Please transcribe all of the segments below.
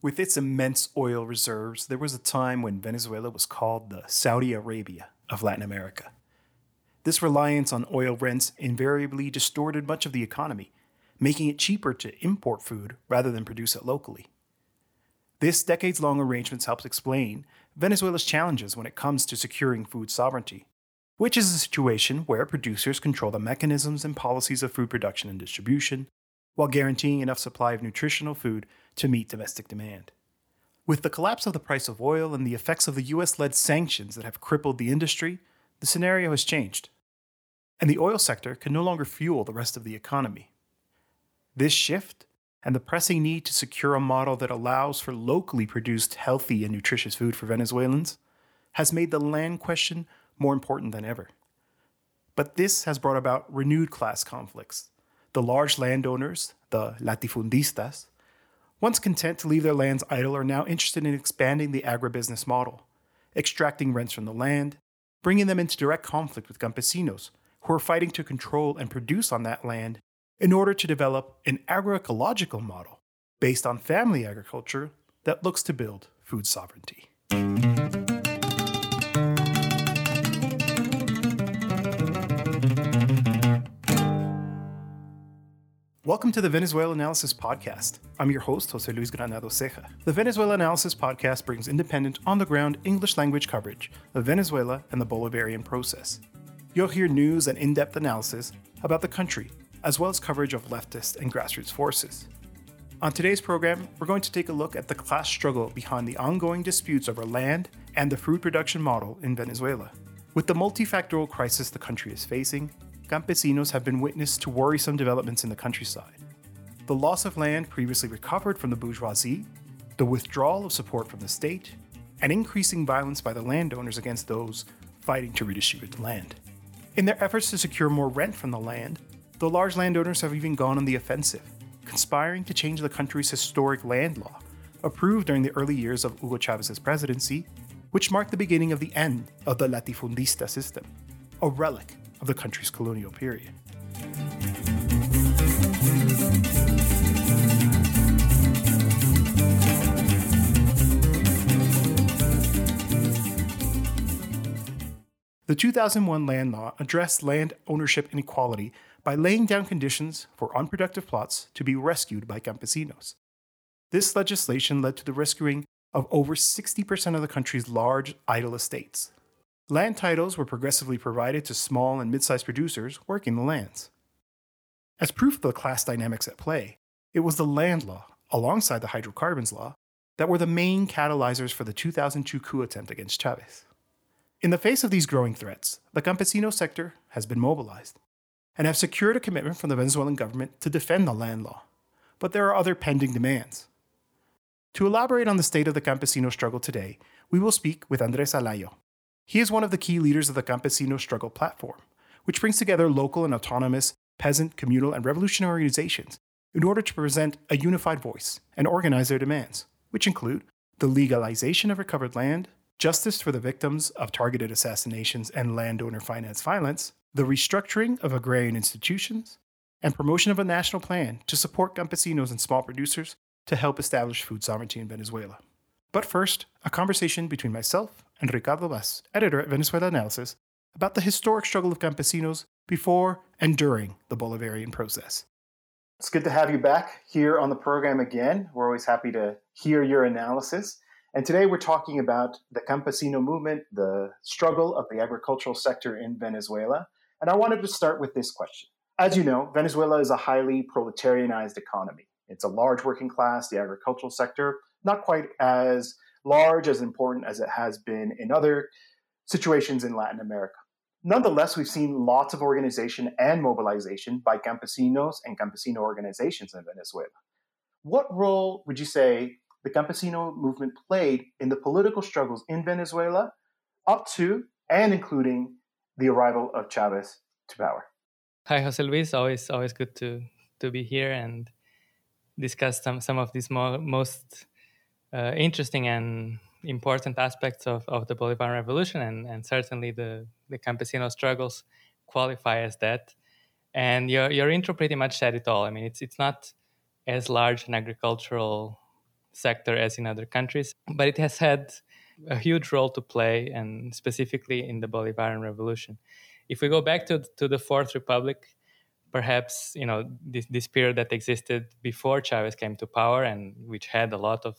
With its immense oil reserves, there was a time when Venezuela was called the Saudi Arabia of Latin America. This reliance on oil rents invariably distorted much of the economy, making it cheaper to import food rather than produce it locally. This decades long arrangement helps explain Venezuela's challenges when it comes to securing food sovereignty, which is a situation where producers control the mechanisms and policies of food production and distribution, while guaranteeing enough supply of nutritional food to meet domestic demand. With the collapse of the price of oil and the effects of the US led sanctions that have crippled the industry, the scenario has changed. And the oil sector can no longer fuel the rest of the economy. This shift and the pressing need to secure a model that allows for locally produced healthy and nutritious food for Venezuelans has made the land question more important than ever. But this has brought about renewed class conflicts. The large landowners, the latifundistas, once content to leave their lands idle, are now interested in expanding the agribusiness model, extracting rents from the land, bringing them into direct conflict with campesinos, who are fighting to control and produce on that land in order to develop an agroecological model based on family agriculture that looks to build food sovereignty. Welcome to the Venezuela Analysis Podcast. I'm your host, Jose Luis Granado Ceja. The Venezuela Analysis Podcast brings independent, on the ground English language coverage of Venezuela and the Bolivarian process. You'll hear news and in depth analysis about the country, as well as coverage of leftist and grassroots forces. On today's program, we're going to take a look at the class struggle behind the ongoing disputes over land and the food production model in Venezuela. With the multifactorial crisis the country is facing, campesinos have been witness to worrisome developments in the countryside. The loss of land previously recovered from the bourgeoisie, the withdrawal of support from the state, and increasing violence by the landowners against those fighting to redistribute land. In their efforts to secure more rent from the land, the large landowners have even gone on the offensive, conspiring to change the country's historic land law, approved during the early years of Hugo Chavez's presidency, which marked the beginning of the end of the latifundista system, a relic of the country's colonial period. The 2001 land law addressed land ownership inequality by laying down conditions for unproductive plots to be rescued by campesinos. This legislation led to the rescuing of over 60% of the country's large idle estates, Land titles were progressively provided to small and mid sized producers working the lands. As proof of the class dynamics at play, it was the land law, alongside the hydrocarbons law, that were the main catalyzers for the 2002 coup attempt against Chavez. In the face of these growing threats, the campesino sector has been mobilized and have secured a commitment from the Venezuelan government to defend the land law. But there are other pending demands. To elaborate on the state of the campesino struggle today, we will speak with Andres Alayo, he is one of the key leaders of the Campesino Struggle Platform, which brings together local and autonomous, peasant, communal, and revolutionary organizations in order to present a unified voice and organize their demands, which include the legalization of recovered land, justice for the victims of targeted assassinations and landowner finance violence, the restructuring of agrarian institutions, and promotion of a national plan to support campesinos and small producers to help establish food sovereignty in Venezuela. But first, a conversation between myself and Ricardo Vaz, editor at Venezuela Analysis, about the historic struggle of campesinos before and during the Bolivarian process. It's good to have you back here on the program again. We're always happy to hear your analysis. And today we're talking about the campesino movement, the struggle of the agricultural sector in Venezuela. And I wanted to start with this question. As you know, Venezuela is a highly proletarianized economy. It's a large working class, the agricultural sector, not quite as large, as important as it has been in other situations in Latin America. Nonetheless, we've seen lots of organization and mobilization by campesinos and campesino organizations in Venezuela. What role would you say the campesino movement played in the political struggles in Venezuela up to and including the arrival of Chavez to power? Hi, Jose Luis. Always, always good to to be here and discuss some some of these most uh, interesting and important aspects of, of the Bolivar Revolution, and, and certainly the, the campesino struggles qualify as that. And your, your intro pretty much said it all. I mean, it's, it's not as large an agricultural sector as in other countries, but it has had a huge role to play, and specifically in the Bolivarian Revolution. If we go back to, to the Fourth Republic, perhaps you know this, this period that existed before Chavez came to power and which had a lot of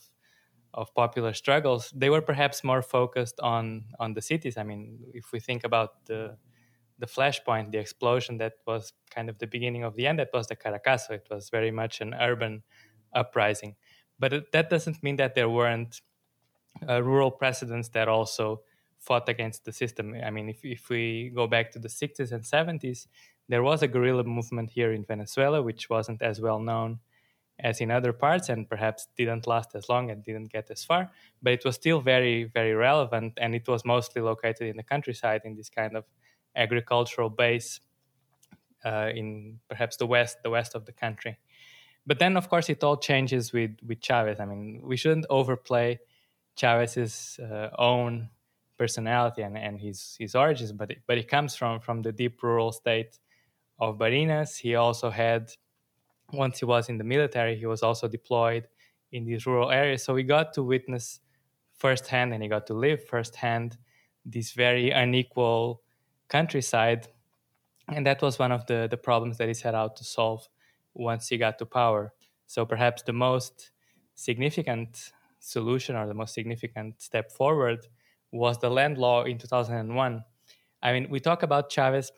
of popular struggles, they were perhaps more focused on on the cities. I mean, if we think about the the flashpoint, the explosion that was kind of the beginning of the end, that was the Caracazo. It was very much an urban uprising, but it, that doesn't mean that there weren't uh, rural precedents that also fought against the system. I mean, if if we go back to the 60s and 70s, there was a guerrilla movement here in Venezuela, which wasn't as well known as in other parts and perhaps didn't last as long and didn't get as far but it was still very very relevant and it was mostly located in the countryside in this kind of agricultural base uh, in perhaps the west the west of the country. But then of course it all changes with with chavez. I mean we shouldn't overplay chavez's uh, own personality and, and his his origins but it, but it comes from from the deep rural state of barinas. He also had once he was in the military, he was also deployed in these rural areas. So he got to witness firsthand and he got to live firsthand this very unequal countryside. And that was one of the, the problems that he set out to solve once he got to power. So perhaps the most significant solution or the most significant step forward was the land law in 2001. I mean, we talk about Chavez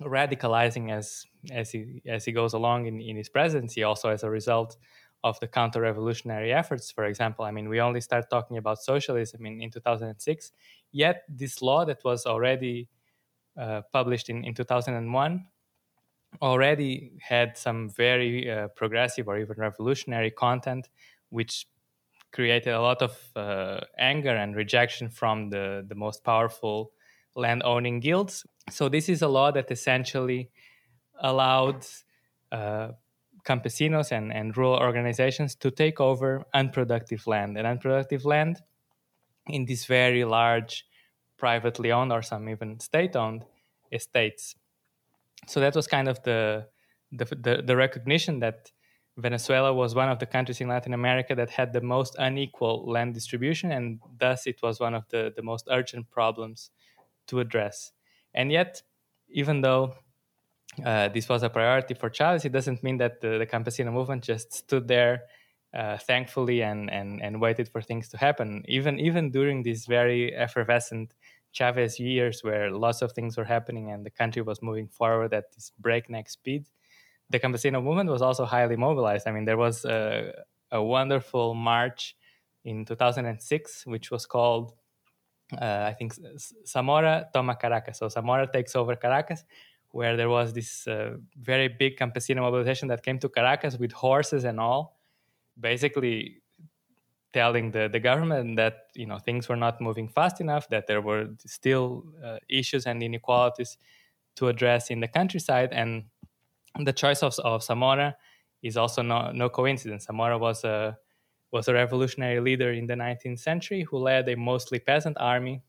radicalizing as as he as he goes along in, in his presidency, also as a result of the counter-revolutionary efforts. For example, I mean, we only start talking about socialism in, in 2006. Yet this law that was already uh, published in, in 2001 already had some very uh, progressive or even revolutionary content, which created a lot of uh, anger and rejection from the, the most powerful land owning guilds. So, this is a law that essentially allowed uh, campesinos and, and rural organizations to take over unproductive land. And unproductive land in these very large, privately owned or some even state owned estates. So, that was kind of the, the, the, the recognition that Venezuela was one of the countries in Latin America that had the most unequal land distribution, and thus it was one of the, the most urgent problems to address. And yet, even though uh, this was a priority for Chavez, it doesn't mean that the, the Campesino movement just stood there uh, thankfully and, and, and waited for things to happen. Even, even during these very effervescent Chavez years where lots of things were happening and the country was moving forward at this breakneck speed, the Campesino movement was also highly mobilized. I mean, there was a, a wonderful march in 2006, which was called uh, I think Zamora toma Caracas. So Zamora takes over Caracas, where there was this uh, very big campesino mobilization that came to Caracas with horses and all, basically telling the, the government that you know things were not moving fast enough, that there were still uh, issues and inequalities to address in the countryside, and the choice of, of Zamora is also no, no coincidence. Zamora was a was a revolutionary leader in the 19th century who led a mostly peasant army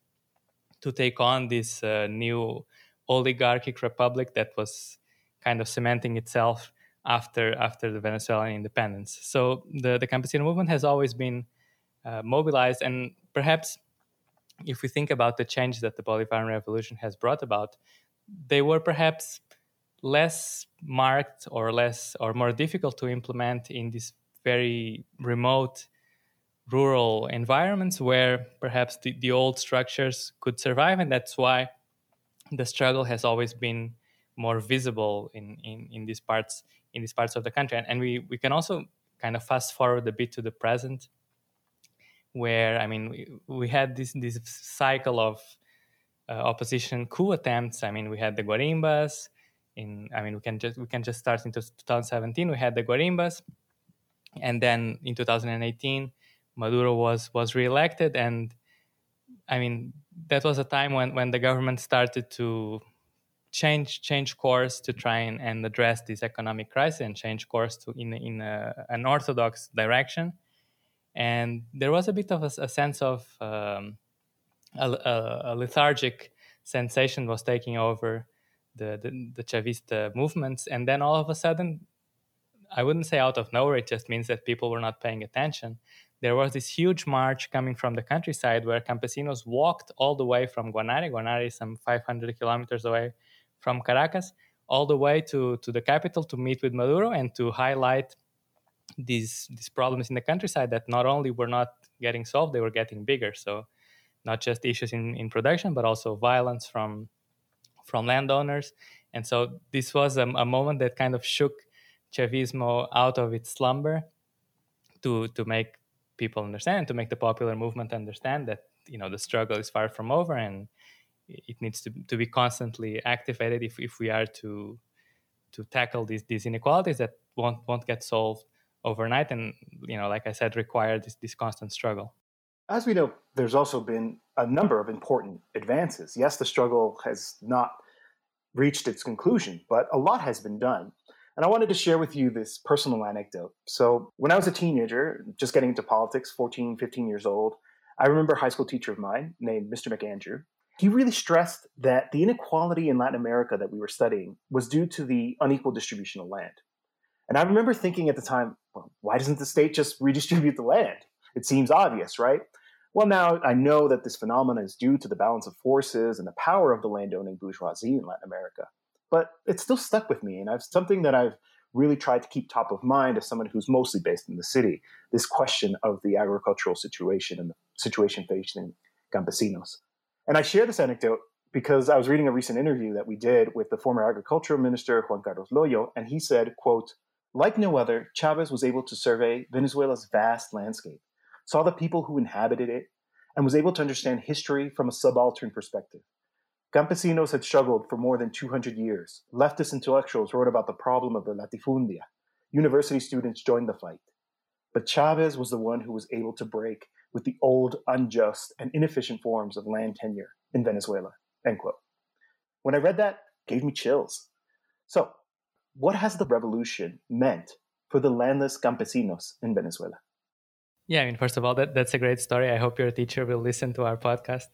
to take on this uh, new oligarchic republic that was kind of cementing itself after after the Venezuelan independence. So the the campesino movement has always been uh, mobilized, and perhaps if we think about the change that the Bolivarian Revolution has brought about, they were perhaps less marked or less or more difficult to implement in this very remote rural environments where perhaps the, the old structures could survive and that's why the struggle has always been more visible in, in, in these parts in these parts of the country. And, and we, we can also kind of fast forward a bit to the present where i mean we, we had this this cycle of uh, opposition coup attempts. I mean we had the guarimbas in i mean we can just we can just start into 2017 we had the guarimbas and then in 2018 maduro was was reelected. And i mean that was a time when when the government started to change change course to try and, and address this economic crisis and change course to in in a, an orthodox direction. And there was a bit of a, a sense of um, a, a, lethargic sensation was taking over the, the, the Chavista movements. And then all of a sudden I wouldn't say out of nowhere. It just means that people were not paying attention. There was this huge march coming from the countryside where campesinos walked all the way from Guanare. Guanare is some 500 kilometers away from Caracas, all the way to, to the capital to meet with Maduro and to highlight these these problems in the countryside that not only were not getting solved, they were getting bigger. So not just issues in, in production, but also violence from from landowners. And so this was a, a moment that kind of shook Chavismo out of its slumber to to make people understand, to make the popular movement understand that you know the struggle is far from over and it needs to, to be constantly activated if, if we are to to tackle these these inequalities that won't won't get solved overnight and you know like I said require this, this constant struggle. As we know, there's also been a number of important advances. Yes, the struggle has not reached its conclusion, but a lot has been done. And I wanted to share with you this personal anecdote. So, when I was a teenager, just getting into politics, 14, 15 years old, I remember a high school teacher of mine named Mr. McAndrew. He really stressed that the inequality in Latin America that we were studying was due to the unequal distribution of land. And I remember thinking at the time, well, why doesn't the state just redistribute the land? It seems obvious, right? Well, now I know that this phenomenon is due to the balance of forces and the power of the landowning bourgeoisie in Latin America. But it's still stuck with me, and it's something that I've really tried to keep top of mind as someone who's mostly based in the city this question of the agricultural situation and the situation facing campesinos. And I share this anecdote because I was reading a recent interview that we did with the former agricultural minister Juan Carlos Loyo, and he said, quote, like no other, Chavez was able to survey Venezuela's vast landscape saw the people who inhabited it, and was able to understand history from a subaltern perspective. Campesinos had struggled for more than 200 years. Leftist intellectuals wrote about the problem of the latifundia. University students joined the fight. But Chavez was the one who was able to break with the old, unjust, and inefficient forms of land tenure in Venezuela. End quote. When I read that, gave me chills. So, what has the revolution meant for the landless campesinos in Venezuela? Yeah, I mean, first of all, that, that's a great story. I hope your teacher will listen to our podcast.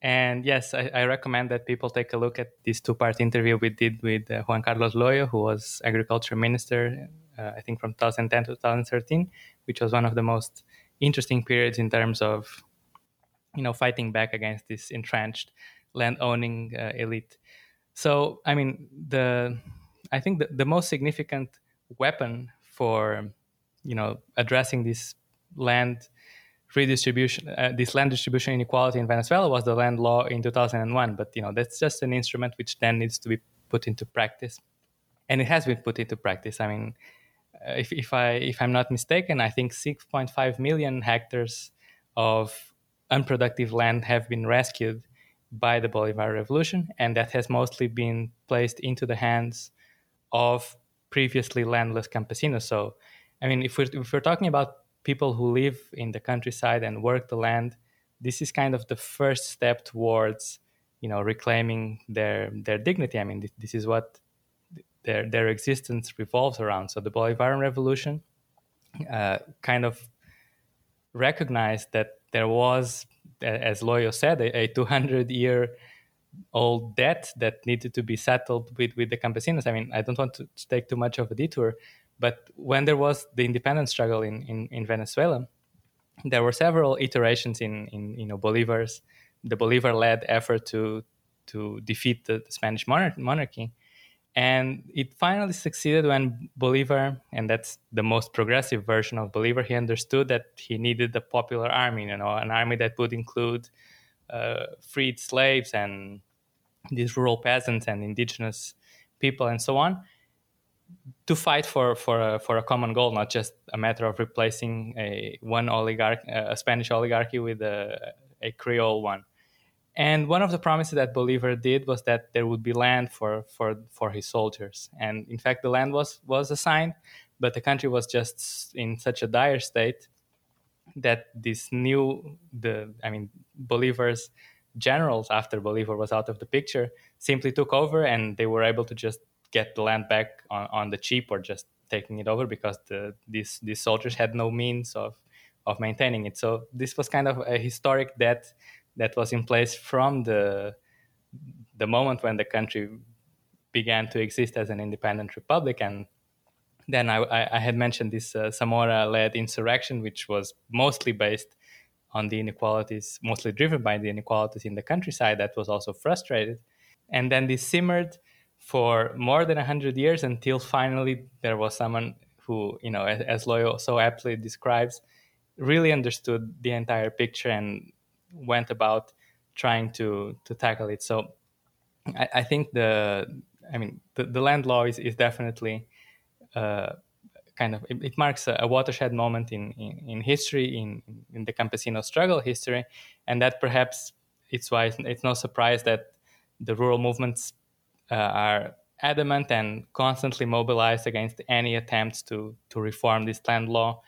And yes, I, I recommend that people take a look at this two part interview we did with uh, Juan Carlos Loyo, who was agriculture minister, uh, I think from 2010 to 2013, which was one of the most interesting periods in terms of, you know, fighting back against this entrenched land owning uh, elite. So, I mean, the I think the, the most significant weapon for, you know, addressing this land redistribution, uh, this land distribution inequality in Venezuela was the land law in 2001. But you know that's just an instrument which then needs to be put into practice, and it has been put into practice. I mean, uh, if, if I if I'm not mistaken, I think 6.5 million hectares of unproductive land have been rescued by the Bolivar Revolution, and that has mostly been placed into the hands of previously landless campesinos. So, I mean, if we're, if we're talking about people who live in the countryside and work the land, this is kind of the first step towards, you know, reclaiming their their dignity. I mean, this, is what their their existence revolves around. So the Bolivarian Revolution uh, kind of recognized that there was, as Loyo said, a, a 200 year old debt that needed to be settled with, with the campesinos. I mean, I don't want to take too much of a detour, but when there was the independence struggle in, in, in Venezuela, there were several iterations in, in you know Bolivar's the Bolivar-led effort to to defeat the, the Spanish monarchy, and it finally succeeded when Bolivar, and that's the most progressive version of Bolivar, he understood that he needed a popular army, you know, an army that would include uh, freed slaves and these rural peasants and indigenous people and so on to fight for for a, for a common goal, not just a matter of replacing a one oligarch, a Spanish oligarchy with a, a Creole one. And one of the promises that Bolivar did was that there would be land for for for his soldiers. And in fact, the land was was assigned, but the country was just in such a dire state that this new the I mean Bolivar's generals after Bolivar was out of the picture simply took over and they were able to just get the land back on, on the cheap or just taking it over because the these these soldiers had no means of of maintaining it. So this was kind of a historic debt that was in place from the the moment when the country began to exist as an independent republic and then I, I had mentioned this uh, Zamora-led insurrection, which was mostly based on the inequalities, mostly driven by the inequalities in the countryside. That was also frustrated, and then this simmered for more than hundred years until finally there was someone who, you know, as, as so aptly describes, really understood the entire picture and went about trying to to tackle it. So I, I think the I mean the, the land law is, is definitely uh, kind of it, it marks a, a, watershed moment in, in, in, history in, in the campesino struggle history and that perhaps it's why it's no surprise that the rural movements uh, are adamant and constantly mobilized against any attempts to to reform this land law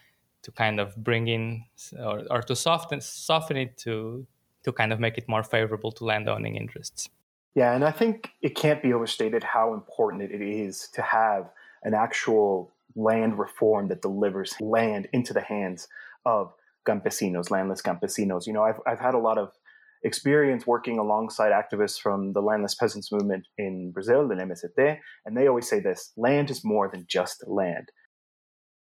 to kind of bring in or, or to soften soften it to to kind of make it more favorable to landowning interests. Yeah, and I think it can't be overstated how important it is to have an actual land reform that delivers land into the hands of campesinos, landless campesinos. You know, I've, I've had a lot of experience working alongside activists from the landless peasants movement in Brazil, the MST, and they always say this land is more than just land.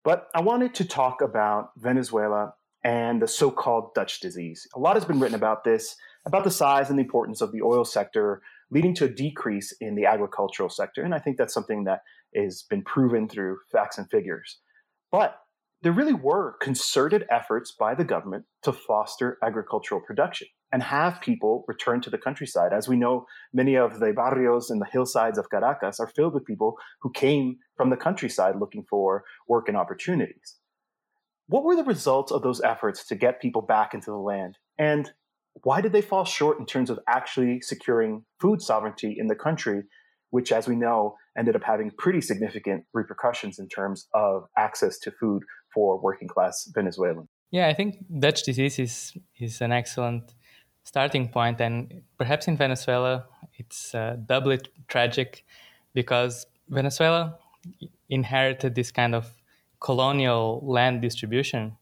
But I wanted to talk about Venezuela and the so called Dutch disease. A lot has been written about this, about the size and the importance of the oil sector, leading to a decrease in the agricultural sector. And I think that's something that has been proven through facts and figures. But there really were concerted efforts by the government to foster agricultural production and have people return to the countryside. As we know, many of the barrios and the hillsides of Caracas are filled with people who came from the countryside looking for work and opportunities. What were the results of those efforts to get people back into the land? And why did they fall short in terms of actually securing food sovereignty in the country, which, as we know, ended up having pretty significant repercussions in terms of access to food for working class Venezuelans? Yeah, I think Dutch disease is, is an excellent starting point, and perhaps in Venezuela it's uh, doubly tragic because Venezuela inherited this kind of colonial land distribution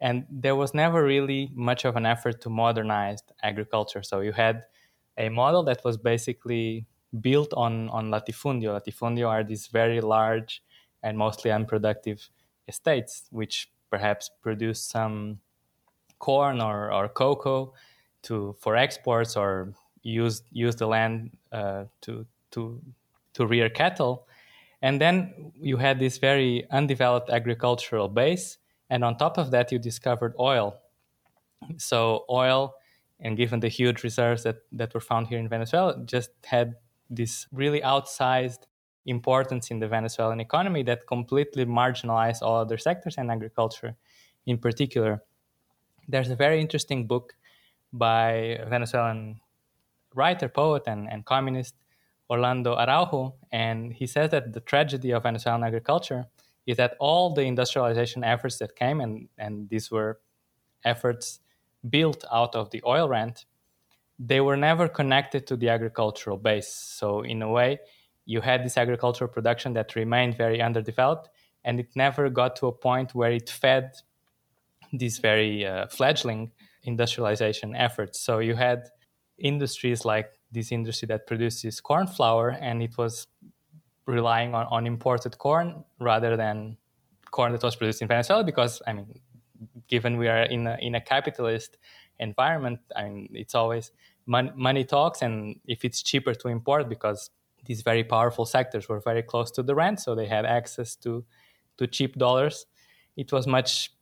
and there was never really much of an effort to modernize agriculture so you had a model that was basically built on on latifundio latifundio are these very large and mostly unproductive estates which perhaps produce some corn or, or cocoa to for exports or use use the land uh, to to to rear cattle and then you had this very undeveloped agricultural base. And on top of that, you discovered oil. So, oil, and given the huge reserves that, that were found here in Venezuela, just had this really outsized importance in the Venezuelan economy that completely marginalized all other sectors and agriculture in particular. There's a very interesting book by Venezuelan writer, poet, and, and communist Orlando Araujo, and he says that the tragedy of Venezuelan agriculture is that all the industrialization efforts that came, and, and these were efforts built out of the oil rent, they were never connected to the agricultural base. So, in a way, you had this agricultural production that remained very underdeveloped, and it never got to a point where it fed these very uh, fledgling industrialization efforts. So, you had industries like this industry that produces corn flour, and it was relying on, on imported corn rather than corn that was produced in Venezuela. Because I mean, given we are in a, in a capitalist environment, I mean, it's always money, money talks, and if it's cheaper to import, because these very powerful sectors were very close to the rent, so they had access to to cheap dollars. It was much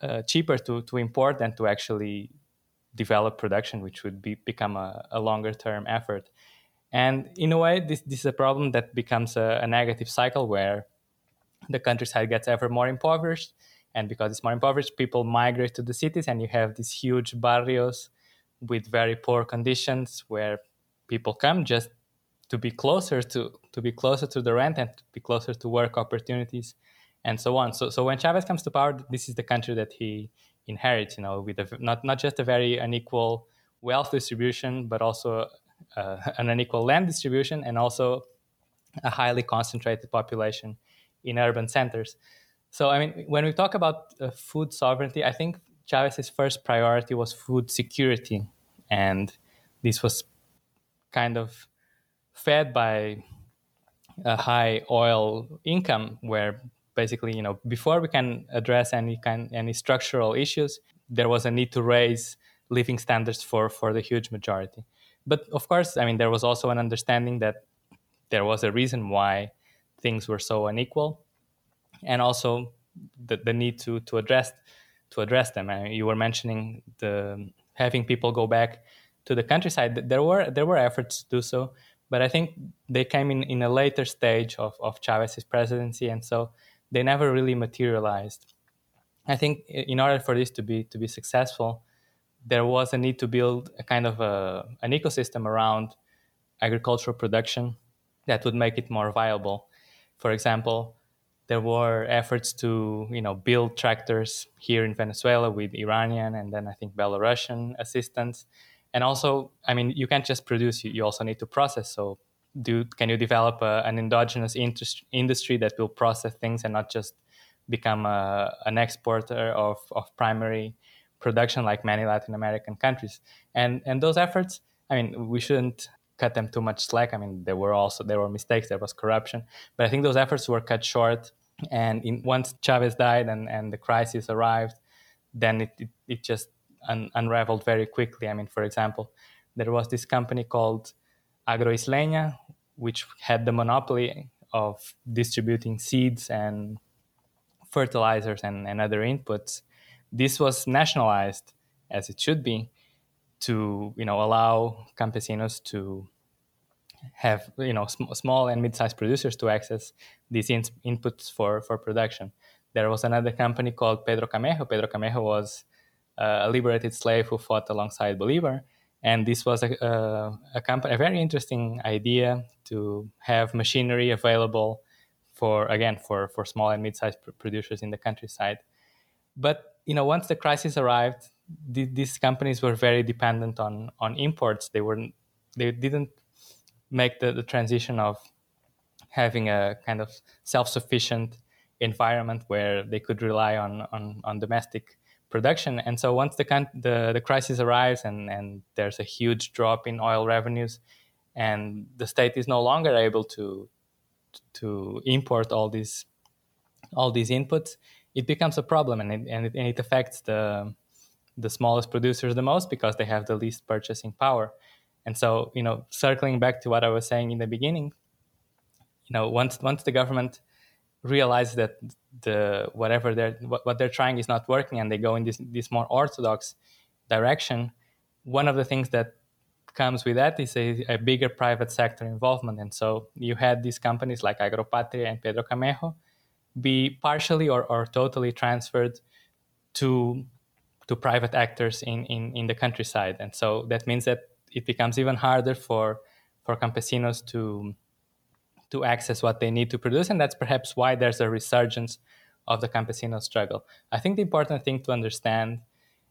uh, cheaper to to import than to actually develop production, which would be, become a, a longer term effort. And in a way, this, this is a problem that becomes a, a, negative cycle where the countryside gets ever more impoverished. And because it's more impoverished, people migrate to the cities, and you have these huge barrios with very poor conditions where people come just to be closer to, to be closer to the rent and to be closer to work opportunities and so on. So, so when Chavez comes to power, this is the country that he inherits. you know, with a, not not just a very unequal wealth distribution, but also uh, an unequal land distribution, and also a highly concentrated population in urban centers. So, I mean, when we talk about uh, food sovereignty, I think Chavez's first priority was food security, and this was kind of fed by a high oil income, where basically, you know, before we can address any kind any structural issues, there was a need to raise living standards for for the huge majority. But of course, I mean, there was also an understanding that there was a reason why things were so unequal, and also the, the need to to address to address them. and you were mentioning the having people go back to the countryside. There were there were efforts to do so, but I think they came in in a later stage of of Chavez's presidency, and so they never really materialized. I think in order for this to be to be successful, there was a need to build a kind of a, an ecosystem around agricultural production that would make it more viable. For example, there were efforts to you know build tractors here in Venezuela with Iranian and then I think Belarusian assistance, and also I mean you can't just produce; you, you also need to process. So, do can you develop a, an endogenous industry that will process things and not just become a, an exporter of, of primary production like many Latin American countries? And and those efforts, I mean, we shouldn't cut them too much slack. I mean, there were also there were mistakes, there was corruption, but I think those efforts were cut short and in, once Chavez died and, and the crisis arrived, then it, it, it just un, unraveled very quickly. I mean, for example, there was this company called Agroisleña, which had the monopoly of distributing seeds and fertilizers and, and other inputs. This was nationalized, as it should be, to you know allow campesinos to have you know sm- small and mid-sized producers to access these in- inputs for for production. There was another company called Pedro Camejo. Pedro Camejo was Uh, a liberated slave who fought alongside Bolivar, and this was a, uh, a, a, company, a very interesting idea to have machinery available for again for for small and mid-sized pr- producers in the countryside. But you know, once the crisis arrived, th- these companies were very dependent on on imports. They were they didn't make the, the transition of having a kind of self-sufficient environment where they could rely on, on, on domestic production. And so once the, the, the crisis arrives and, and there's a huge drop in oil revenues and the state is no longer able to, to import all these, all these inputs, it becomes a problem and it, and it, and it affects the, the smallest producers the most because they have the least purchasing power. And so, you know, circling back to what I was saying in the beginning, you know, once once the government realizes that the whatever they're what, what they're trying is not working and they go in this this more orthodox direction, one of the things that comes with that is a, a bigger private sector involvement. And so you had these companies like Agropatria and Pedro Camejo be partially or, or totally transferred to to private actors in, in, in the countryside. And so that means that it becomes even harder for for campesinos to to access what they need to produce, and that's perhaps why there's a resurgence of the campesino struggle. I think the important thing to understand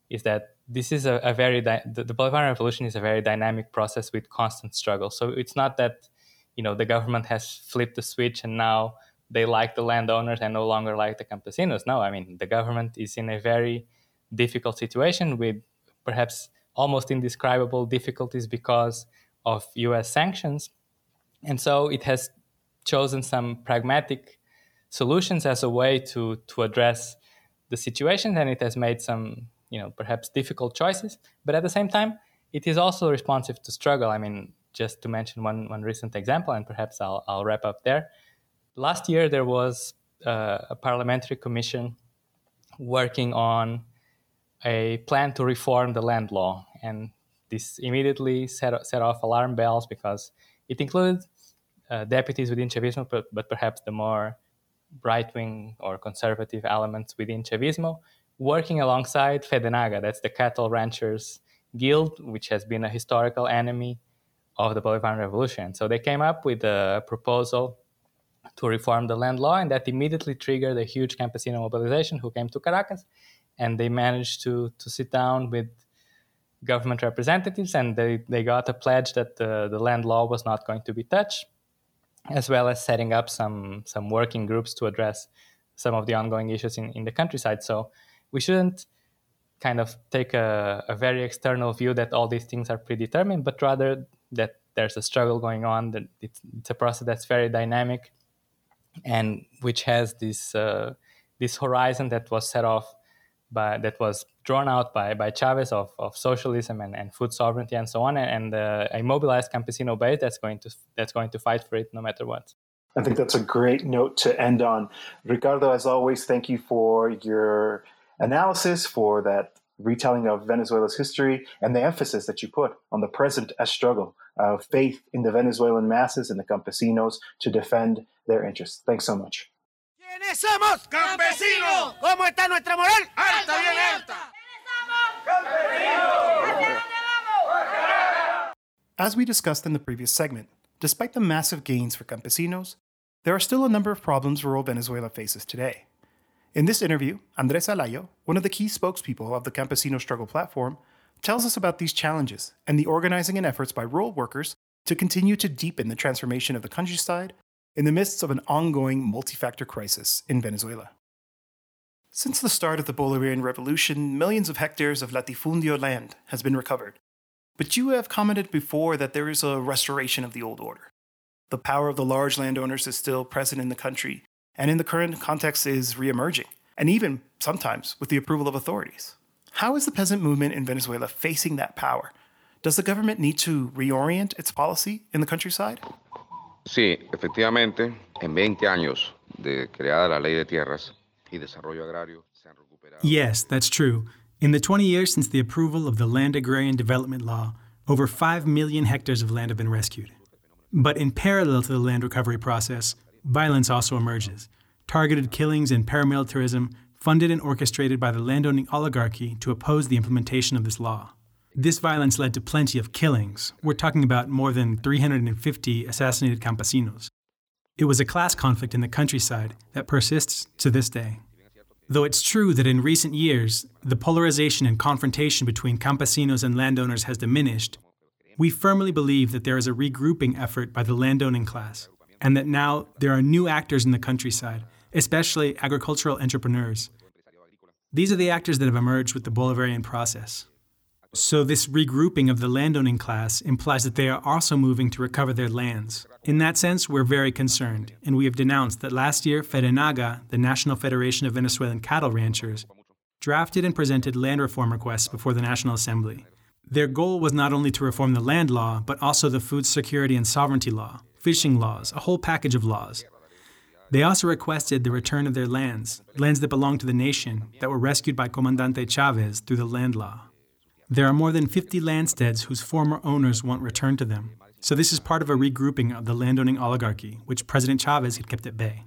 is that this is a, a very di- the, the Bolivarian Revolution is a very dynamic process with constant struggle. So it's not that you know the government has flipped the switch and now they like the landowners and no longer like the campesinos. No, I mean the government is in a very difficult situation with perhaps almost indescribable difficulties because of US sanctions. And so it has chosen some pragmatic solutions as a way to, to address the situation and it has made some you know perhaps difficult choices. But at the same time it is also responsive to struggle. I mean just to mention one, one recent example and perhaps I'll, I'll wrap up there. Last year there was uh, a parliamentary commission working on a plan to reform the land law. And this immediately set, set off alarm bells because it included uh, deputies within Chavismo, but, but perhaps the more right wing or conservative elements within Chavismo, working alongside Fedenaga, that's the cattle ranchers guild, which has been a historical enemy of the Bolivarian Revolution. So they came up with a proposal to reform the land law, and that immediately triggered a huge campesino mobilization who came to Caracas, and they managed to to sit down with government representatives, and they, they got a pledge that the, the land law was not going to be touched, as well as setting up some some working groups to address some of the ongoing issues in, in the countryside. So we shouldn't kind of take a, a very external view that all these things are predetermined, but rather that there's a struggle going on, that it's, it's a process that's very dynamic, and which has this uh, this horizon that was set off by that was drawn out by by Chavez of, of socialism and, and food sovereignty and so on, and, uh, a mobilized campesino base that's going to that's going to fight for it no matter what. I think that's a great note to end on. Ricardo, as always, thank you for your analysis, for that retelling of Venezuela's history, and the emphasis that you put on the present as struggle of faith in the Venezuelan masses and the campesinos to defend their interests. Thanks so much. ¿Quiénes somos? Campesinos. ¿Cómo está nuestra moral? Alta, bien alta. As we discussed in the previous segment, despite the massive gains for campesinos, there are still a number of problems rural Venezuela faces today. In this interview, Andres Alayo, one of the key spokespeople of the Campesino Struggle platform, tells us about these challenges and the organizing and efforts by rural workers to continue to deepen the transformation of the countryside in the midst of an ongoing multi factor crisis in Venezuela. Since the start of the Bolivarian Revolution, millions of hectares of latifundio land has been recovered. But you have commented before that there is a restoration of the old order. The power of the large landowners is still present in the country, and in the current context is reemerging, and even sometimes with the approval of authorities. How is the peasant movement in Venezuela facing that power? Does the government need to reorient its policy in the countryside? Sí, efectivamente, en 20 años de creada la Ley de Tierras y Desarrollo Agrario se han recuperado. Yes, that's true. In the 20 years since the approval of the Land Agrarian Development Law, over 5 million hectares of land have been rescued. But in parallel to the land recovery process, violence also emerges. Targeted killings and paramilitarism funded and orchestrated by the landowning oligarchy to oppose the implementation of this law. This violence led to plenty of killings. We're talking about more than 350 assassinated campesinos. It was a class conflict in the countryside that persists to this day. Though it's true that in recent years, the polarization and confrontation between campesinos and landowners has diminished, we firmly believe that there is a regrouping effort by the landowning class, and that now there are new actors in the countryside, especially agricultural entrepreneurs. These are the actors that have emerged with the Bolivarian process. So, this regrouping of the landowning class implies that they are also moving to recover their lands. In that sense, we're very concerned, and we have denounced that last year, FEDENAGA, the National Federation of Venezuelan Cattle Ranchers, drafted and presented land reform requests before the National Assembly. Their goal was not only to reform the land law, but also the food security and sovereignty law, fishing laws, a whole package of laws. They also requested the return of their lands, lands that belonged to the nation, that were rescued by Comandante Chavez through the land law. There are more than 50 landsteads whose former owners want returned to them. So this is part of a regrouping of the landowning oligarchy, which President Chavez had kept at bay.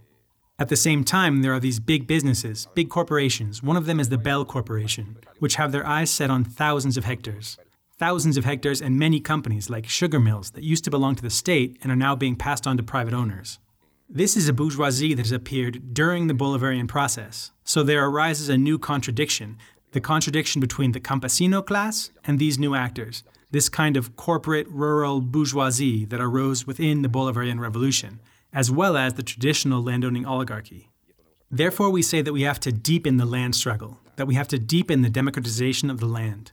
At the same time, there are these big businesses, big corporations. One of them is the Bell Corporation, which have their eyes set on thousands of hectares thousands of hectares and many companies like sugar mills that used to belong to the state and are now being passed on to private owners. This is a bourgeoisie that has appeared during the Bolivarian process, so there arises a new contradiction the contradiction between the campesino class and these new actors, this kind of corporate rural bourgeoisie that arose within the Bolivarian Revolution, as well as the traditional landowning oligarchy. Therefore, we say that we have to deepen the land struggle, that we have to deepen the democratization of the land.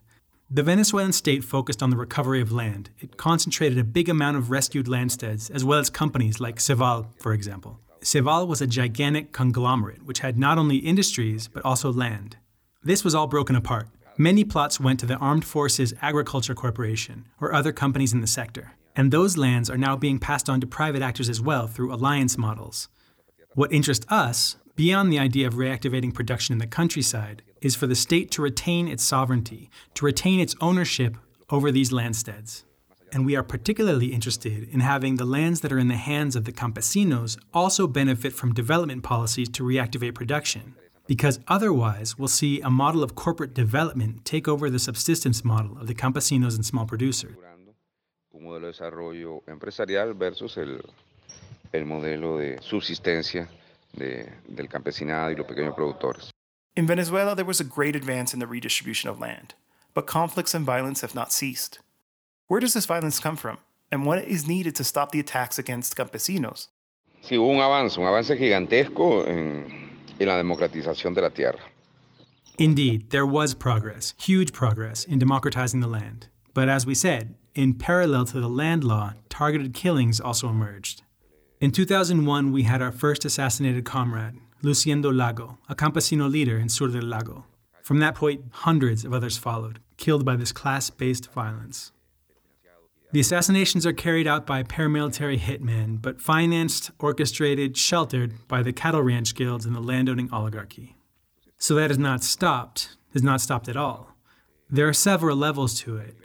The Venezuelan state focused on the recovery of land. It concentrated a big amount of rescued landsteads, as well as companies like Ceval, for example. Ceval was a gigantic conglomerate which had not only industries, but also land. This was all broken apart. Many plots went to the Armed Forces Agriculture Corporation or other companies in the sector, and those lands are now being passed on to private actors as well through alliance models. What interests us, beyond the idea of reactivating production in the countryside, is for the state to retain its sovereignty, to retain its ownership over these landsteads. And we are particularly interested in having the lands that are in the hands of the campesinos also benefit from development policies to reactivate production, because otherwise we'll see a model of corporate development take over the subsistence model of the campesinos and small producers. Un modelo de desarrollo empresarial versus el, el modelo de subsistencia de, del campesinado y los pequeños productores. In Venezuela, there was a great advance in the redistribution of land, but conflicts and violence have not ceased. Where does this violence come from, and what is needed to stop the attacks against campesinos? Sí, hubo un avance, un avance gigantesco en, la democratización de la tierra. Indeed, there was progress, huge progress, in democratizing the land. But as we said, in parallel to the land law, targeted killings also emerged. In 2001, we had our first assassinated comrade, Luciendo Lago, a campesino leader in Sur del Lago. From that point, hundreds of others followed, killed by this class based violence. The assassinations are carried out by paramilitary hitmen, but financed, orchestrated, sheltered by the cattle ranch guilds and the landowning oligarchy. So that has not stopped, has not stopped at all. There are several levels to it.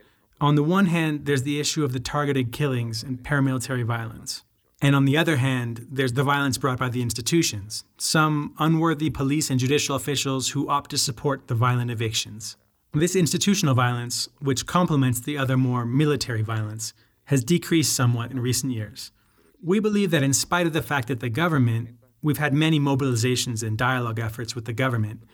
On the one hand, there's the issue of the targeted killings and paramilitary violence. And on the other hand, there's the violence brought by the institutions, some unworthy police and judicial officials who opt to support the violent evictions. This institutional violence, which complements the other more military violence, has decreased somewhat in recent years. We believe that in spite of the fact that the government, we've had many mobilizations and dialogue efforts with the government,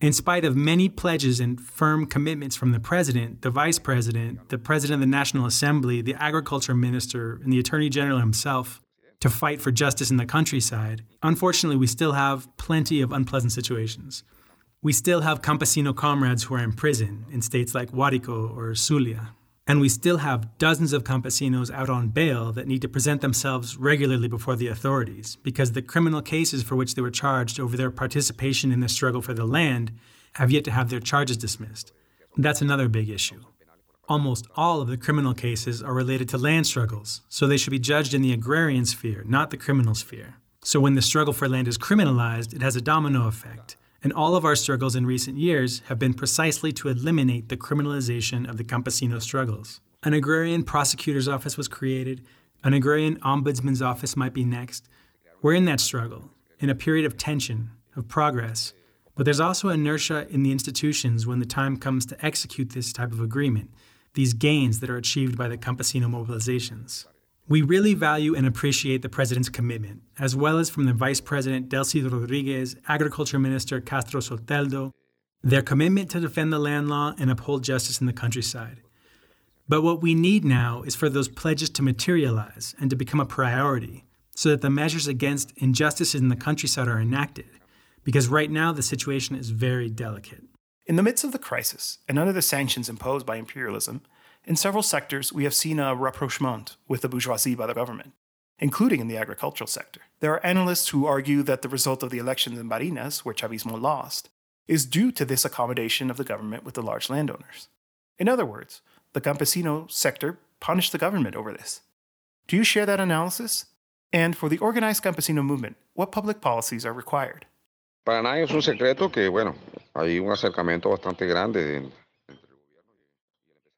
in spite of many pledges and firm commitments from the president, the vice president, the president of the National Assembly, the agriculture minister, and the attorney general himself, to fight for justice in the countryside, unfortunately, we still have plenty of unpleasant situations. We still have campesino comrades who are in prison in states like Guárico or Zulia. And we still have dozens of campesinos out on bail that need to present themselves regularly before the authorities because the criminal cases for which they were charged over their participation in the struggle for the land have yet to have their charges dismissed. That's another big issue. Almost all of the criminal cases are related to land struggles, so they should be judged in the agrarian sphere, not the criminal sphere. So when the struggle for land is criminalized, it has a domino effect and all of our struggles in recent years have been precisely to eliminate the criminalization of the campesino struggles. An agrarian prosecutor's office was created, an agrarian ombudsman's office might be next. We're in that struggle, in a period of tension, of progress, but there's also inertia in the institutions when the time comes to execute this type of agreement, these gains that are achieved by the campesino mobilizations. We really value and appreciate the President's commitment, as well as from the Vice President Delcy Rodriguez, Agriculture Minister Castro Soteldo, their commitment to defend the land law and uphold justice in the countryside. But what we need now is for those pledges to materialize and to become a priority so that the measures against injustices in the countryside are enacted, because right now the situation is very delicate. In the midst of the crisis and under the sanctions imposed by imperialism, in several sectors, we have seen a rapprochement with the bourgeoisie by the government, including in the agricultural sector. There are analysts who argue that the result of the elections in Barinas, where Chavismo lost, is due to this accommodation of the government with the large landowners. In other words, the campesino sector punished the government over this. Do you share that analysis? And for the organized campesino movement, what public policies are required? Para nadie es un secreto que, bueno, hay un acercamiento bastante grande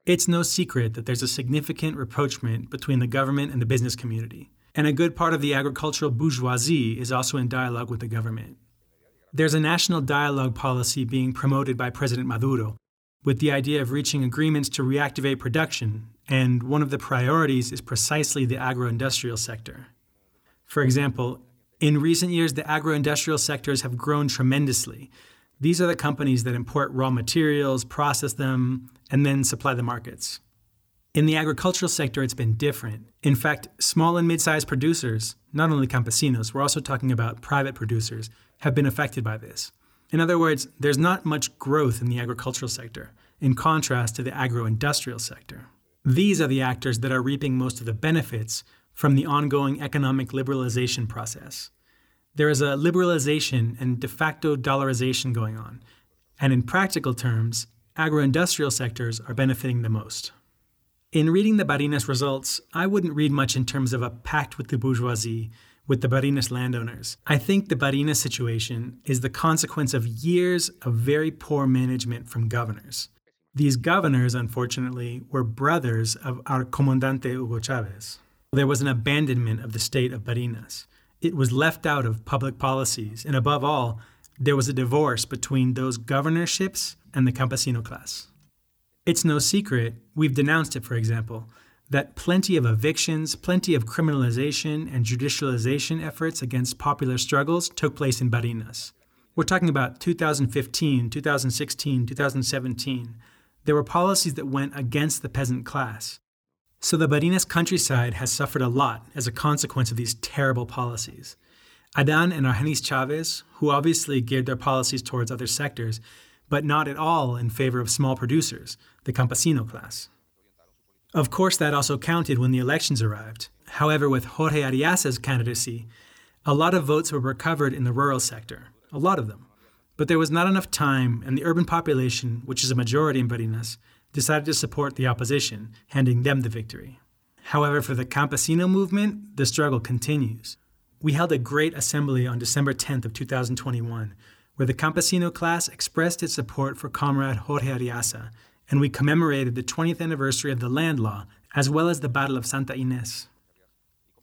it's no secret that there's a significant rapprochement between the government and the business community, and a good part of the agricultural bourgeoisie is also in dialogue with the government. There's a national dialogue policy being promoted by President Maduro with the idea of reaching agreements to reactivate production, and one of the priorities is precisely the agro industrial sector. For example, in recent years, the agro industrial sectors have grown tremendously, these are the companies that import raw materials, process them, and then supply the markets. In the agricultural sector, it's been different. In fact, small and mid sized producers, not only campesinos, we're also talking about private producers, have been affected by this. In other words, there's not much growth in the agricultural sector, in contrast to the agro industrial sector. These are the actors that are reaping most of the benefits from the ongoing economic liberalization process there is a liberalization and de facto dollarization going on. And in practical terms, agro industrial sectors are benefiting the most. In reading the Barinas results, I wouldn't read much in terms of a pact with the bourgeoisie, with the Barinas landowners. I think the Barinas situation is the consequence of years of very poor management from governors. These governors, unfortunately, were brothers of our Comandante Hugo Chavez. There was an abandonment of the state of Barinas it was left out of public policies. And above all, there was a divorce between those governorships and the campesino class. It's no secret, we've denounced it, for example, that plenty of evictions, plenty of criminalization and judicialization efforts against popular struggles took place in Barinas. We're talking about 2015, 2016, 2017. There were policies that went against the peasant class. So the Barinas countryside has suffered a lot as a consequence of these terrible policies. Adan and Argenis Chavez, who obviously geared their policies towards other sectors, but not at all in favor of small producers, the campesino class. Of course, that also counted when the elections arrived, However, with Jorge Arreaza's candidacy, a lot of votes were recovered in the rural sector, a lot of them. But there was not enough time, and the urban population, which is a majority in Barinas, decided to support the opposition, handing them the victory. However, for the campesino movement, the struggle continues. We held a great assembly on December 10th of 2021, where the campesino class expressed its support for Comrade Jorge Arreaza, and we commemorated the 20th anniversary of the land law, as well as the Battle of Santa Inés.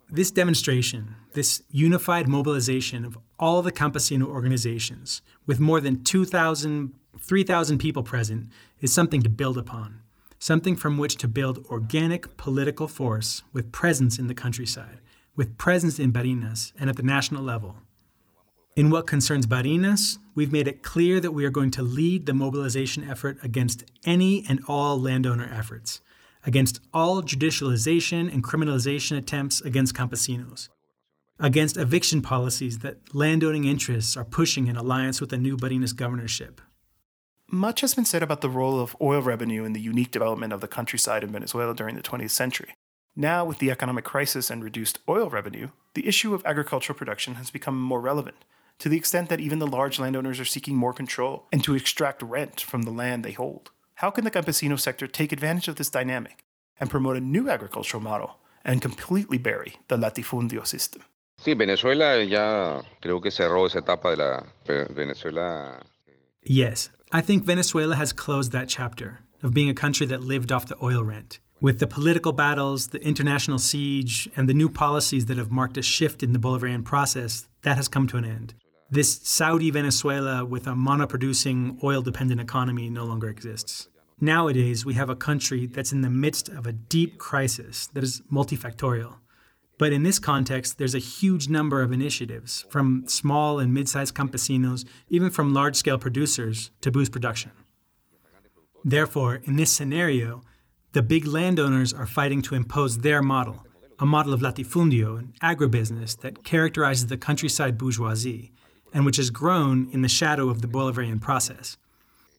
This demonstration, this unified mobilization of all the campesino organizations, with more than 2,000, 3,000 people present, is something to build upon, something from which to build organic political force with presence in the countryside, with presence in Barinas and at the national level. In what concerns Barinas, we've made it clear that we are going to lead the mobilization effort against any and all landowner efforts, against all judicialization and criminalization attempts against campesinos, against eviction policies that landowning interests are pushing in alliance with the new Barinas governorship. Much has been said about the role of oil revenue in the unique development of the countryside in Venezuela during the 20th century. Now, with the economic crisis and reduced oil revenue, the issue of agricultural production has become more relevant to the extent that even the large landowners are seeking more control and to extract rent from the land they hold. How can the campesino sector take advantage of this dynamic and promote a new agricultural model and completely bury the latifundio system? Sí, Venezuela ya creo que cerró esa etapa de la eh, Venezuela. Yes, I think Venezuela has closed that chapter of being a country that lived off the oil rent. With the political battles, the international siege, and the new policies that have marked a shift in the Bolivarian process, that has come to an end. This Saudi Venezuela with a monoproducing, oil dependent economy no longer exists. Nowadays, we have a country that's in the midst of a deep crisis that is multifactorial. But in this context, there's a huge number of initiatives, from small and mid sized campesinos, even from large scale producers, to boost production. Therefore, in this scenario, the big landowners are fighting to impose their model, a model of latifundio, an agribusiness that characterizes the countryside bourgeoisie and which has grown in the shadow of the Bolivarian process.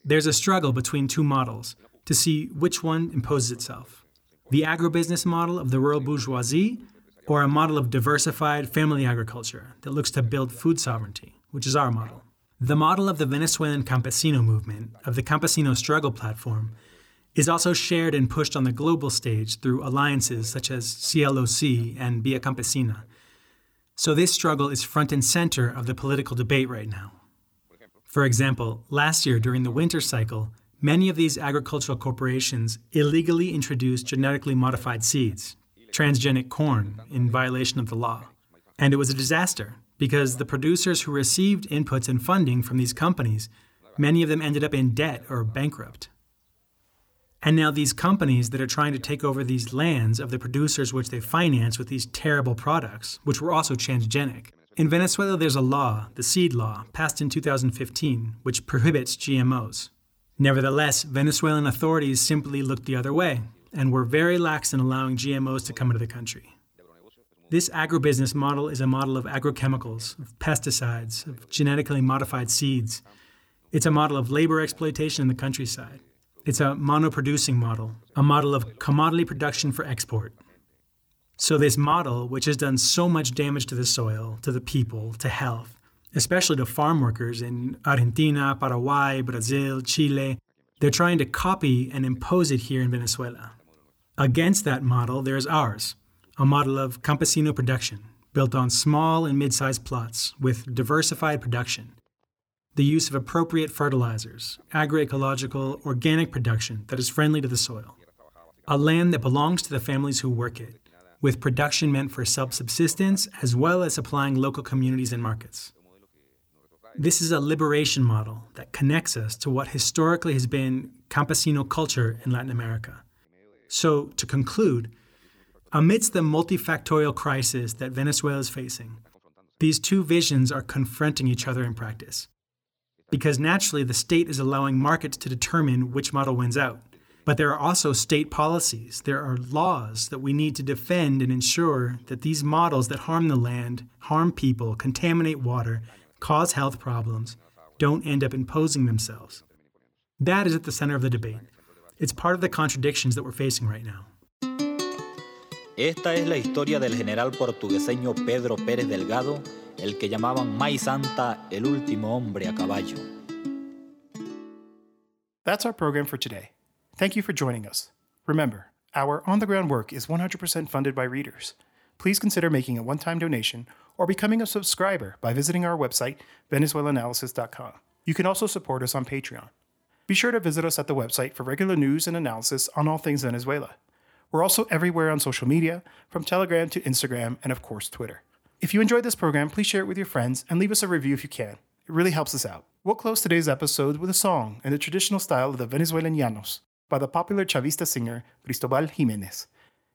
There's a struggle between two models to see which one imposes itself the agribusiness model of the rural bourgeoisie, or a model of diversified family agriculture that looks to build food sovereignty, which is our model. The model of the Venezuelan campesino movement, of the campesino struggle platform, is also shared and pushed on the global stage through alliances such as CLOC and Via Campesina, so this struggle is front and center of the political debate right now. For example, last year during the winter cycle, many of these agricultural corporations illegally introduced genetically modified seeds, transgenic corn, in violation of the law. And it was a disaster because the producers who received inputs and funding from these companies, many of them ended up in debt or bankrupt. And now these companies that are trying to take over these lands of the producers which they finance with these terrible products, which were also transgenic. In Venezuela, there's a law, the seed law, passed in 2015, which prohibits GMOs. Nevertheless, Venezuelan authorities simply looked the other way and were very lax in allowing GMOs to come into the country. This agribusiness model is a model of agrochemicals, of pesticides, of genetically modified seeds. It's a model of labor exploitation in the countryside. It's a monoproducing model, a model of commodity production for export. So, this model, which has done so much damage to the soil, to the people, to health, especially to farm workers in Argentina, Paraguay, Brazil, Chile, they're trying to copy and impose it here in Venezuela. Against that model, there's ours, a model of campesino production, built on small and mid sized plots with diversified production the use of appropriate fertilizers, agroecological, organic production that is friendly to the soil, a land that belongs to the families who work it, with production meant for self subsistence as well as supplying local communities and markets. This is a liberation model that connects us to what historically has been campesino culture in Latin America. So, to conclude, amidst the multifactorial crisis that Venezuela is facing, these two visions are confronting each other in practice because naturally the state is allowing markets to determine which model wins out. But there are also state policies, there are laws that we need to defend and ensure that these models that harm the land, harm people, contaminate water, cause health problems, don't end up imposing themselves. That is at the center of the debate. It's part of the contradictions that we're facing right now. Esta es la historia del general portugueseño Pedro Pérez Delgado, el que llamaban Maisanta, el último hombre a caballo. That's our program for today. Thank you for joining us. Remember, our on the ground work is 100% funded by readers. Please consider making a one time donation or becoming a subscriber by visiting our website, venezuelaanalysis.com. You can also support us on Patreon. Be sure to visit us at the website for regular news and analysis on all things Venezuela. We're also everywhere on social media, from Telegram to Instagram, and of course, Twitter. If you enjoyed this program, please share it with your friends and leave us a review if you can. It really helps us out. We'll close today's episode with a song in the traditional style of the Venezuelan Llanos by the popular Chavista singer Cristobal Jimenez.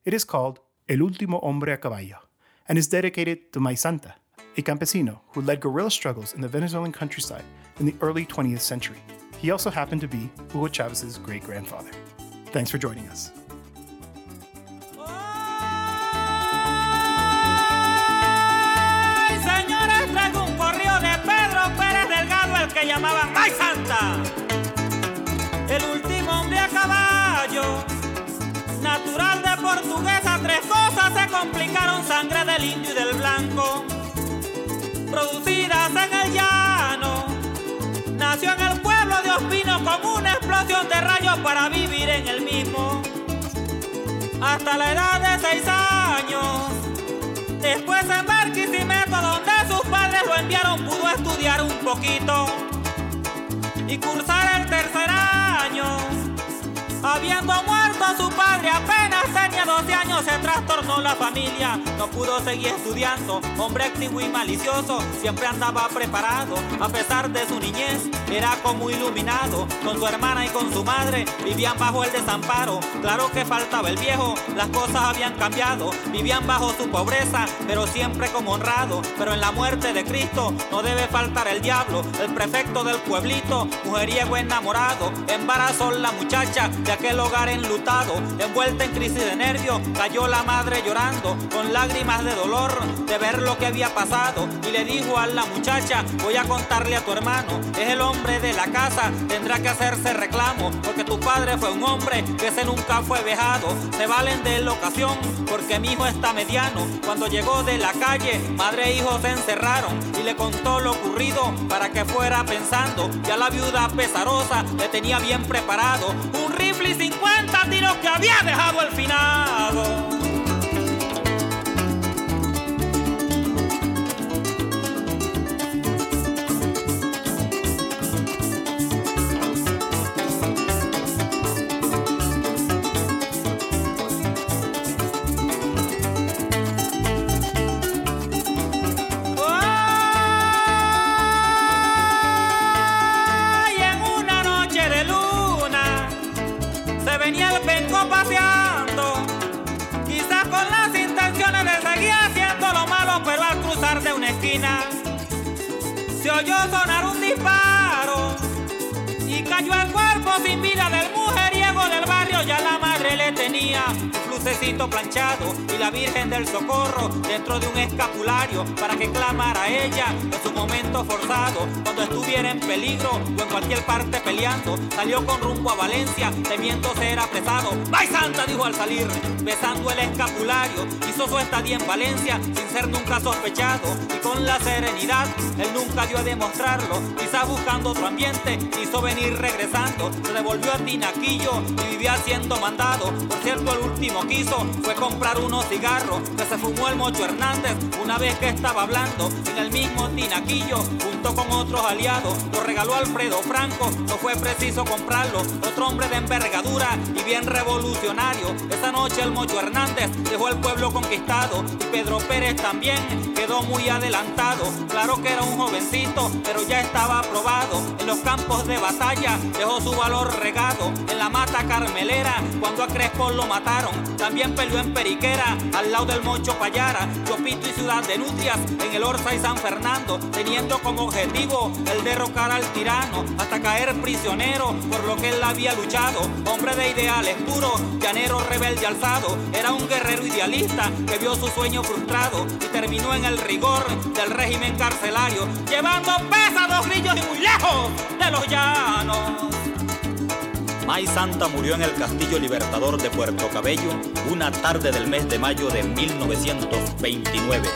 It is called El Último Hombre a Caballo and is dedicated to Maisanta, a campesino who led guerrilla struggles in the Venezuelan countryside in the early 20th century. He also happened to be Hugo Chavez's great grandfather. Thanks for joining us. Portuguesa, tres cosas se complicaron, sangre del indio y del blanco, producidas en el llano. Nació en el pueblo de Ospino con una explosión de rayos para vivir en el mismo. Hasta la edad de seis años. Después en Barquisimeto, donde sus padres lo enviaron, pudo estudiar un poquito y cursar el tercer año. Habiendo muerto su padre apenas tenía 12 años, se trastornó la familia, no pudo seguir estudiando. Hombre activo y malicioso, siempre andaba preparado. A pesar de su niñez, era como iluminado. Con su hermana y con su madre vivían bajo el desamparo. Claro que faltaba el viejo, las cosas habían cambiado. Vivían bajo su pobreza, pero siempre como honrado. Pero en la muerte de Cristo no debe faltar el diablo, el prefecto del pueblito, mujeriego enamorado. Embarazó la muchacha aquel hogar enlutado, envuelta en crisis de nervios, cayó la madre llorando, con lágrimas de dolor de ver lo que había pasado, y le dijo a la muchacha, voy a contarle a tu hermano, es el hombre de la casa, tendrá que hacerse reclamo, porque tu padre fue un hombre que ese nunca fue vejado, se valen de la ocasión, porque mi hijo está mediano, cuando llegó de la calle, madre e hijo se encerraron, y le contó lo ocurrido, para que fuera pensando, ya la viuda pesarosa le tenía bien preparado, un rifle y 50 tiros que había dejado el finado. Oyó sonar un disparo y cayó el cuerpo sin vida del mujeriego del barrio, ya la madre le tenía lucecito planchado y la Virgen del Socorro dentro de un escapulario para que clamara ella en su momento forzado cuando estuviera en peligro o en cualquier parte peleando. Salió con rumbo a Valencia temiendo ser apresado. ¡Ay Santa! dijo al salir, besando el escapulario. Hizo su estadía en Valencia sin ser nunca sospechado y con la serenidad él nunca dio a demostrarlo. Quizás buscando otro ambiente hizo venir regresando. Se devolvió a Tinaquillo y vivía siendo mandado. Por cierto, el último fue comprar unos cigarros que se fumó el Mocho Hernández una vez que estaba hablando en el mismo tinaquillo con otros aliados. Lo regaló Alfredo Franco, no fue preciso comprarlo. Otro hombre de envergadura y bien revolucionario. Esta noche el Mocho Hernández dejó el pueblo conquistado y Pedro Pérez también quedó muy adelantado. Claro que era un jovencito, pero ya estaba aprobado. En los campos de batalla dejó su valor regado. En la mata carmelera, cuando a Crespo lo mataron, también peleó en Periquera, al lado del Moncho Payara, Chopito y Ciudad de Nutrias, en el Orza y San Fernando, teniendo como objetivo el derrocar al tirano, hasta caer prisionero por lo que él había luchado. Hombre de ideales puros, llanero rebelde alzado, era un guerrero idealista que vio su sueño frustrado y terminó en el rigor del régimen carcelario, llevando pesados grillos y muy lejos de los llanos. May Santa murió en el Castillo Libertador de Puerto Cabello una tarde del mes de mayo de 1929.